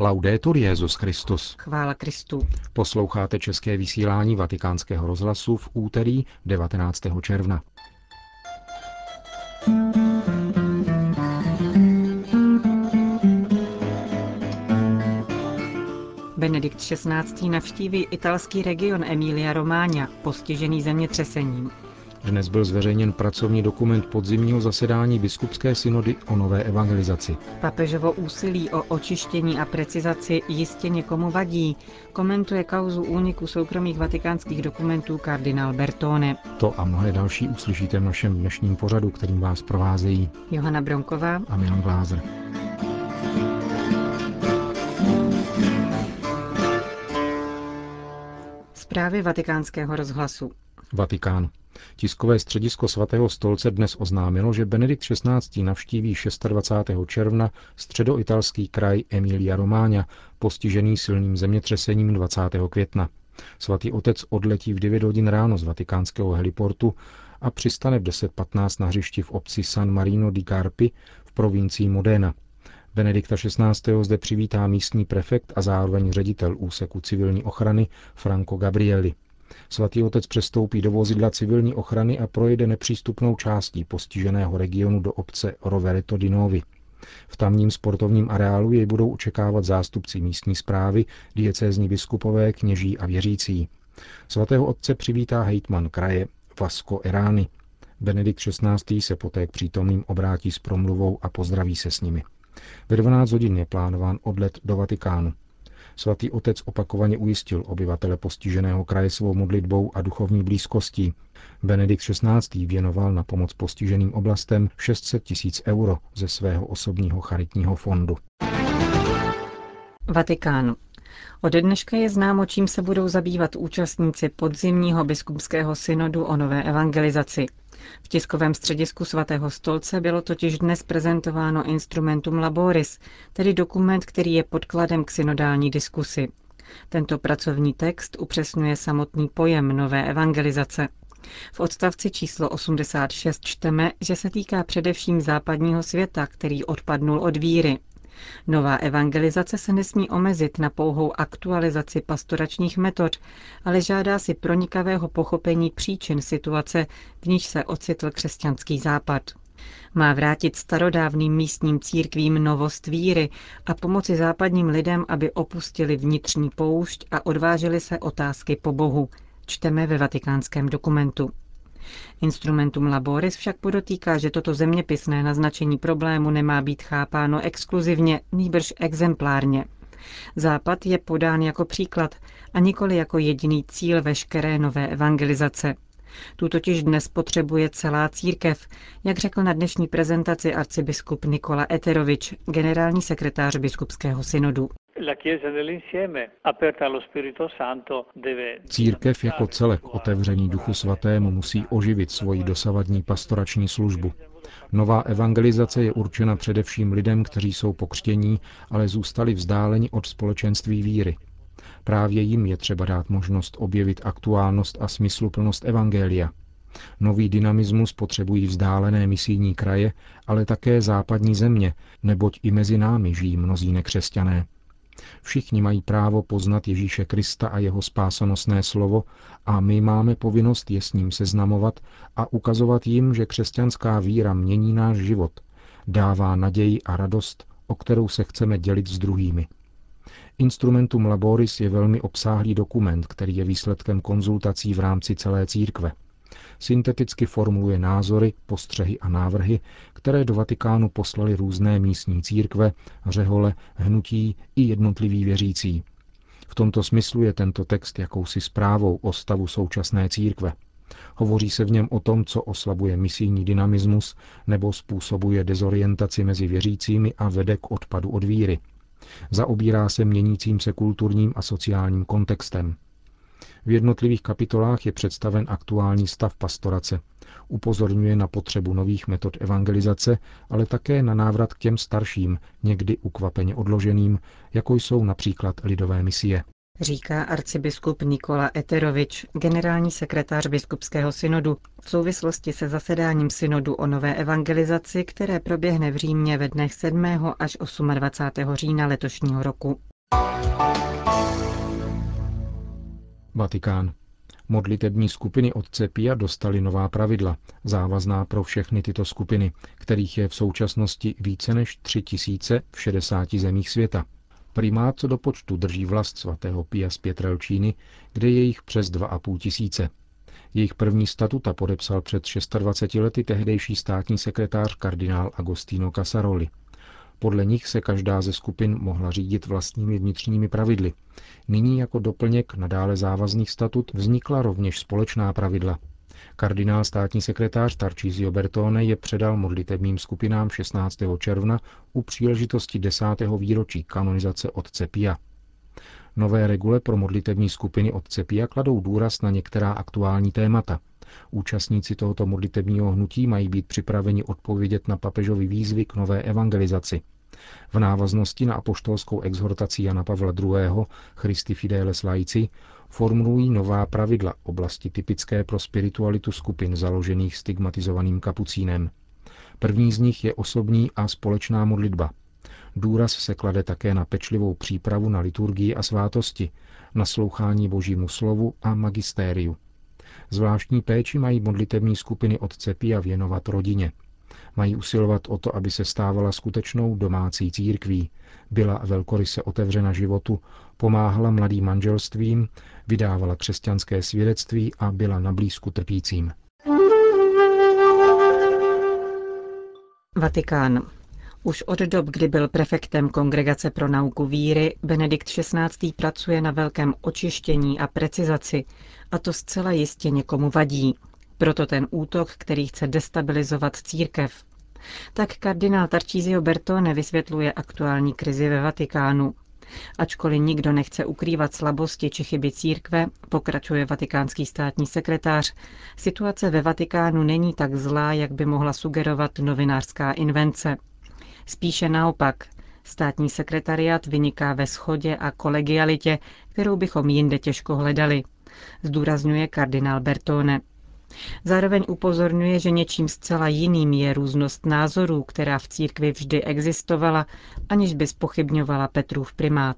Laudetur Jezus Christus. Chvála Kristu. Posloucháte české vysílání Vatikánského rozhlasu v úterý 19. června. Benedikt XVI. navštíví italský region Emilia Romagna, postižený zemětřesením. Dnes byl zveřejněn pracovní dokument podzimního zasedání biskupské synody o nové evangelizaci. Papežovo úsilí o očištění a precizaci jistě někomu vadí, komentuje kauzu úniku soukromých vatikánských dokumentů kardinál Bertone. To a mnohé další uslyšíte v našem dnešním pořadu, kterým vás provázejí Johana Bronková a Milan Glázer. Zprávy vatikánského rozhlasu. Vatikán. Tiskové středisko svatého stolce dnes oznámilo, že Benedikt XVI. navštíví 26. června středoitalský kraj Emilia Romagna, postižený silným zemětřesením 20. května. Svatý otec odletí v 9 hodin ráno z vatikánského heliportu a přistane v 10.15 na hřišti v obci San Marino di Carpi v provincii Modena. Benedikta XVI. zde přivítá místní prefekt a zároveň ředitel úseku civilní ochrany Franco Gabrieli. Svatý otec přestoupí do vozidla civilní ochrany a projede nepřístupnou částí postiženého regionu do obce Rovereto di Novi. V tamním sportovním areálu jej budou očekávat zástupci místní zprávy, diecézní biskupové, kněží a věřící. Svatého otce přivítá hejtman kraje Vasco Erány. Benedikt XVI. se poté k přítomným obrátí s promluvou a pozdraví se s nimi. Ve 12 hodin je plánován odlet do Vatikánu. Svatý otec opakovaně ujistil obyvatele postiženého kraje svou modlitbou a duchovní blízkostí. Benedikt XVI. věnoval na pomoc postiženým oblastem 600 tisíc euro ze svého osobního charitního fondu. Vatikán. Ode dneška je známo, čím se budou zabývat účastníci podzimního biskupského synodu o nové evangelizaci. V tiskovém středisku svatého stolce bylo totiž dnes prezentováno Instrumentum Laboris, tedy dokument, který je podkladem k synodální diskusi. Tento pracovní text upřesňuje samotný pojem nové evangelizace. V odstavci číslo 86 čteme, že se týká především západního světa, který odpadnul od víry. Nová evangelizace se nesmí omezit na pouhou aktualizaci pastoračních metod, ale žádá si pronikavého pochopení příčin situace, v níž se ocitl křesťanský západ. Má vrátit starodávným místním církvím novost víry a pomoci západním lidem, aby opustili vnitřní poušť a odvážili se otázky po Bohu, čteme ve vatikánském dokumentu. Instrumentum Laboris však podotýká, že toto zeměpisné naznačení problému nemá být chápáno exkluzivně, nýbrž exemplárně. Západ je podán jako příklad a nikoli jako jediný cíl veškeré nové evangelizace. Tu totiž dnes potřebuje celá církev, jak řekl na dnešní prezentaci arcibiskup Nikola Eterovič, generální sekretář biskupského synodu. Církev jako celek otevřený Duchu Svatému musí oživit svoji dosavadní pastorační službu. Nová evangelizace je určena především lidem, kteří jsou pokřtění, ale zůstali vzdáleni od společenství víry. Právě jim je třeba dát možnost objevit aktuálnost a smysluplnost evangelia. Nový dynamismus potřebují vzdálené misijní kraje, ale také západní země, neboť i mezi námi žijí mnozí nekřesťané. Všichni mají právo poznat Ježíše Krista a jeho spásonosné slovo a my máme povinnost je s ním seznamovat a ukazovat jim, že křesťanská víra mění náš život, dává naději a radost, o kterou se chceme dělit s druhými. Instrumentum Laboris je velmi obsáhlý dokument, který je výsledkem konzultací v rámci celé církve synteticky formuluje názory, postřehy a návrhy, které do Vatikánu poslali různé místní církve, řehole, hnutí i jednotliví věřící. V tomto smyslu je tento text jakousi zprávou o stavu současné církve. Hovoří se v něm o tom, co oslabuje misijní dynamismus nebo způsobuje dezorientaci mezi věřícími a vede k odpadu od víry. Zaobírá se měnícím se kulturním a sociálním kontextem. V jednotlivých kapitolách je představen aktuální stav pastorace. Upozorňuje na potřebu nových metod evangelizace, ale také na návrat k těm starším, někdy ukvapeně odloženým, jako jsou například lidové misie. říká arcibiskup Nikola Eterovič, generální sekretář biskupského synodu, v souvislosti se zasedáním synodu o nové evangelizaci, které proběhne v Římě ve dnech 7. až 28. října letošního roku. Vatikán. Modlitební skupiny otce Pia dostaly nová pravidla, závazná pro všechny tyto skupiny, kterých je v současnosti více než tři tisíce v 60 zemích světa. Primát do počtu drží vlast svatého Pia z Pietrelčíny, kde je jich přes 2,5 tisíce. Jejich první statuta podepsal před 26 lety tehdejší státní sekretář kardinál Agostino Casaroli. Podle nich se každá ze skupin mohla řídit vlastními vnitřními pravidly. Nyní jako doplněk nadále závazných statut vznikla rovněž společná pravidla. Kardinál státní sekretář Tarcísio Bertone je předal modlitebním skupinám 16. června u příležitosti desátého výročí kanonizace otce Pia. Nové regule pro modlitební skupiny otce Pia kladou důraz na některá aktuální témata. Účastníci tohoto modlitebního hnutí mají být připraveni odpovědět na papežovi výzvy k nové evangelizaci – v návaznosti na apoštolskou exhortaci Jana Pavla II. Christi Fideles Laici formulují nová pravidla oblasti typické pro spiritualitu skupin založených stigmatizovaným kapucínem. První z nich je osobní a společná modlitba. Důraz se klade také na pečlivou přípravu na liturgii a svátosti, naslouchání božímu slovu a magistériu. Zvláštní péči mají modlitební skupiny od a věnovat rodině – Mají usilovat o to, aby se stávala skutečnou domácí církví, byla velkoryse otevřena životu, pomáhala mladým manželstvím, vydávala křesťanské svědectví a byla na blízku trpícím. Vatikán. Už od dob, kdy byl prefektem Kongregace pro nauku víry, Benedikt XVI. pracuje na velkém očištění a precizaci, a to zcela jistě někomu vadí. Proto ten útok, který chce destabilizovat církev. Tak kardinál Tarcísio Bertone vysvětluje aktuální krizi ve Vatikánu. Ačkoliv nikdo nechce ukrývat slabosti či chyby církve, pokračuje vatikánský státní sekretář, situace ve Vatikánu není tak zlá, jak by mohla sugerovat novinářská invence. Spíše naopak, státní sekretariat vyniká ve schodě a kolegialitě, kterou bychom jinde těžko hledali, zdůrazňuje kardinál Bertone. Zároveň upozorňuje, že něčím zcela jiným je různost názorů, která v církvi vždy existovala, aniž by spochybňovala Petrův primát.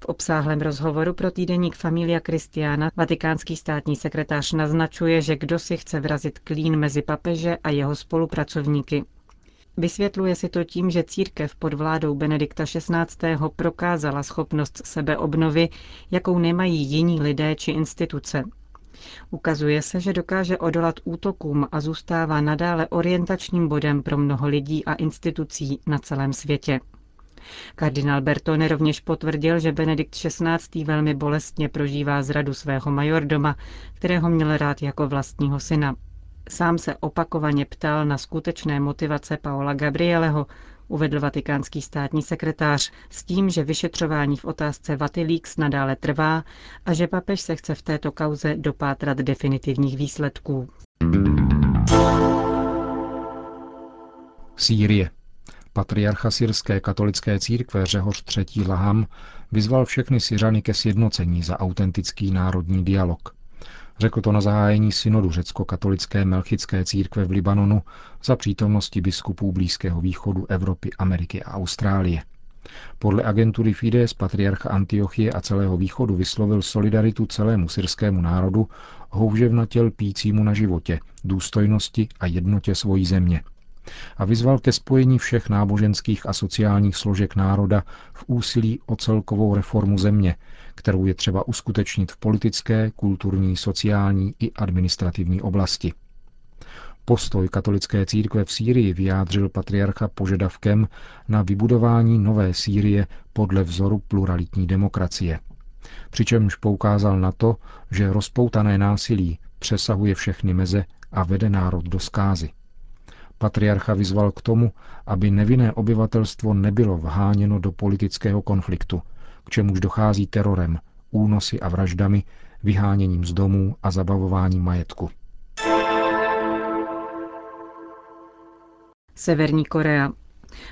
V obsáhlém rozhovoru pro týdeník Familia Christiana vatikánský státní sekretář naznačuje, že kdo si chce vrazit klín mezi papeže a jeho spolupracovníky. Vysvětluje si to tím, že církev pod vládou Benedikta XVI. prokázala schopnost sebeobnovy, jakou nemají jiní lidé či instituce, Ukazuje se, že dokáže odolat útokům a zůstává nadále orientačním bodem pro mnoho lidí a institucí na celém světě. Kardinál Bertone rovněž potvrdil, že Benedikt XVI. velmi bolestně prožívá zradu svého majordoma, kterého měl rád jako vlastního syna. Sám se opakovaně ptal na skutečné motivace Paola Gabrieleho, uvedl vatikánský státní sekretář, s tím, že vyšetřování v otázce Vatilíks nadále trvá a že papež se chce v této kauze dopátrat definitivních výsledků. Sýrie. Patriarcha syrské katolické církve Řehoř III. Laham vyzval všechny Syřany ke sjednocení za autentický národní dialog. Řekl to na zahájení synodu řecko-katolické melchické církve v Libanonu za přítomnosti biskupů Blízkého východu, Evropy, Ameriky a Austrálie. Podle agentury Fides patriarcha Antiochie a celého východu vyslovil solidaritu celému syrskému národu, houževnatěl pícímu na životě, důstojnosti a jednotě svojí země. A vyzval ke spojení všech náboženských a sociálních složek národa v úsilí o celkovou reformu země, kterou je třeba uskutečnit v politické, kulturní, sociální i administrativní oblasti. Postoj katolické církve v Sýrii vyjádřil patriarcha požadavkem na vybudování nové Sýrie podle vzoru pluralitní demokracie. Přičemž poukázal na to, že rozpoutané násilí přesahuje všechny meze a vede národ do skázy. Patriarcha vyzval k tomu, aby nevinné obyvatelstvo nebylo vháněno do politického konfliktu, k čemuž dochází terorem, únosy a vraždami, vyháněním z domů a zabavováním majetku. Severní Korea.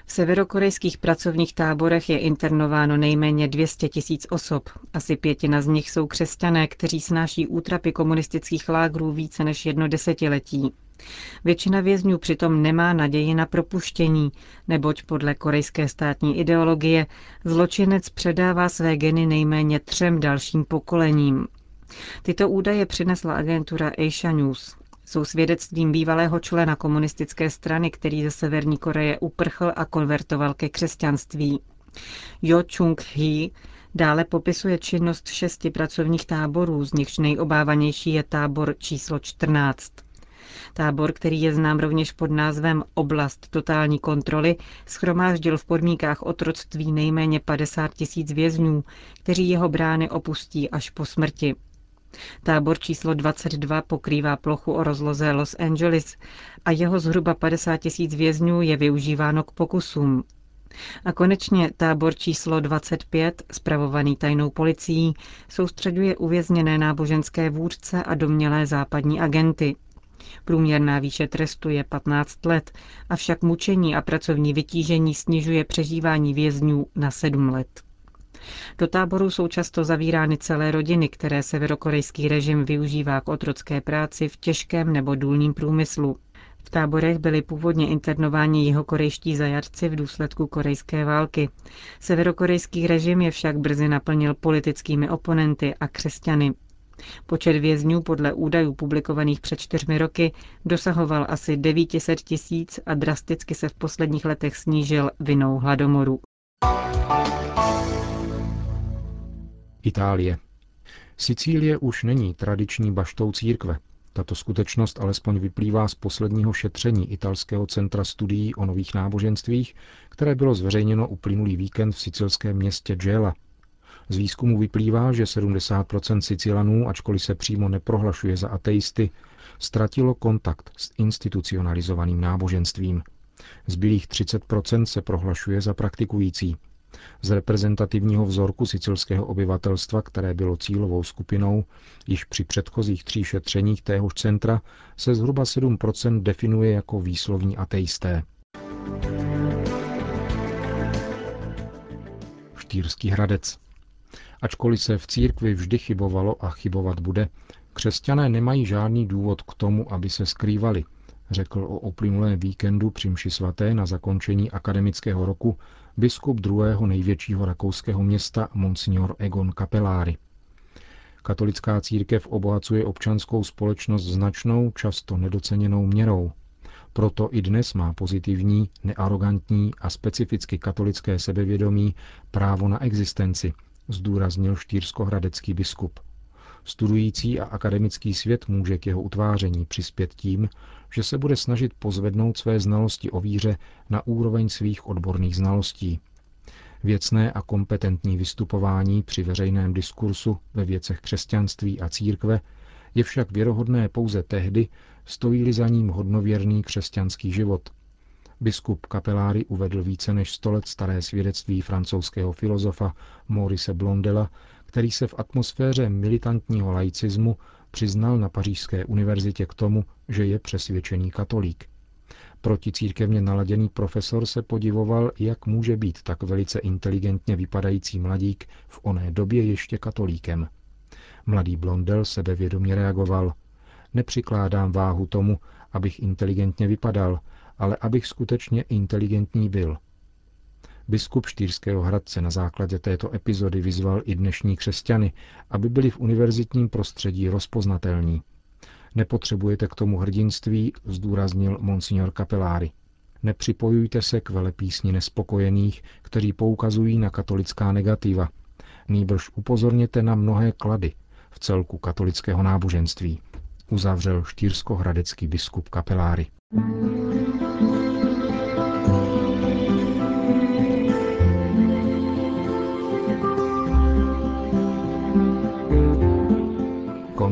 V severokorejských pracovních táborech je internováno nejméně 200 tisíc osob. Asi pětina z nich jsou křesťané, kteří snáší útrapy komunistických lágrů více než jedno desetiletí. Většina vězňů přitom nemá naději na propuštění, neboť podle korejské státní ideologie zločinec předává své geny nejméně třem dalším pokolením. Tyto údaje přinesla agentura Asia News. Jsou svědectvím bývalého člena komunistické strany, který ze Severní Koreje uprchl a konvertoval ke křesťanství. Jo Chung-hee dále popisuje činnost šesti pracovních táborů, z nichž nejobávanější je tábor číslo 14. Tábor, který je znám rovněž pod názvem Oblast totální kontroly, schromáždil v podmínkách otroctví nejméně 50 tisíc vězňů, kteří jeho brány opustí až po smrti. Tábor číslo 22 pokrývá plochu o rozloze Los Angeles a jeho zhruba 50 tisíc vězňů je využíváno k pokusům. A konečně tábor číslo 25, spravovaný tajnou policií, soustředuje uvězněné náboženské vůdce a domnělé západní agenty. Průměrná výše trestu je 15 let, avšak mučení a pracovní vytížení snižuje přežívání vězňů na 7 let. Do táboru jsou často zavírány celé rodiny, které severokorejský režim využívá k otrocké práci v těžkém nebo důlním průmyslu. V táborech byli původně internováni jeho korejští zajatci v důsledku korejské války. Severokorejský režim je však brzy naplnil politickými oponenty a křesťany. Počet vězňů podle údajů publikovaných před čtyřmi roky dosahoval asi 900 tisíc a drasticky se v posledních letech snížil vinou hladomoru. Itálie. Sicílie už není tradiční baštou církve. Tato skutečnost alespoň vyplývá z posledního šetření italského centra studií o nových náboženstvích, které bylo zveřejněno uplynulý víkend v sicilském městě Gela. Z výzkumu vyplývá, že 70% Sicilanů, ačkoliv se přímo neprohlašuje za ateisty, ztratilo kontakt s institucionalizovaným náboženstvím. Zbylých 30% se prohlašuje za praktikující. Z reprezentativního vzorku sicilského obyvatelstva, které bylo cílovou skupinou, již při předchozích tří šetřeních téhož centra se zhruba 7% definuje jako výslovní ateisté. Štýrský hradec. Ačkoliv se v církvi vždy chybovalo a chybovat bude, křesťané nemají žádný důvod k tomu, aby se skrývali, řekl o uplynulém víkendu při mši svaté na zakončení akademického roku biskup druhého největšího rakouského města Monsignor Egon Capellari. Katolická církev obohacuje občanskou společnost značnou, často nedoceněnou měrou. Proto i dnes má pozitivní, nearogantní a specificky katolické sebevědomí právo na existenci, zdůraznil štýrskohradecký biskup. Studující a akademický svět může k jeho utváření přispět tím, že se bude snažit pozvednout své znalosti o víře na úroveň svých odborných znalostí. Věcné a kompetentní vystupování při veřejném diskursu ve věcech křesťanství a církve je však věrohodné pouze tehdy, stojí-li za ním hodnověrný křesťanský život. Biskup Kapeláry uvedl více než sto let staré svědectví francouzského filozofa Maurice Blondela, který se v atmosféře militantního laicismu přiznal na Pařížské univerzitě k tomu, že je přesvědčený katolík. Proticírkevně naladěný profesor se podivoval, jak může být tak velice inteligentně vypadající mladík v oné době ještě katolíkem. Mladý blondel sebevědomě reagoval. Nepřikládám váhu tomu, abych inteligentně vypadal, ale abych skutečně inteligentní byl. Biskup Štýrského hradce na základě této epizody vyzval i dnešní křesťany, aby byli v univerzitním prostředí rozpoznatelní. Nepotřebujete k tomu hrdinství, zdůraznil monsignor Capellári. Nepřipojujte se k velepísni nespokojených, kteří poukazují na katolická negativa. Nýbrž upozorněte na mnohé klady v celku katolického náboženství, uzavřel štýrsko-hradecký biskup Capellári.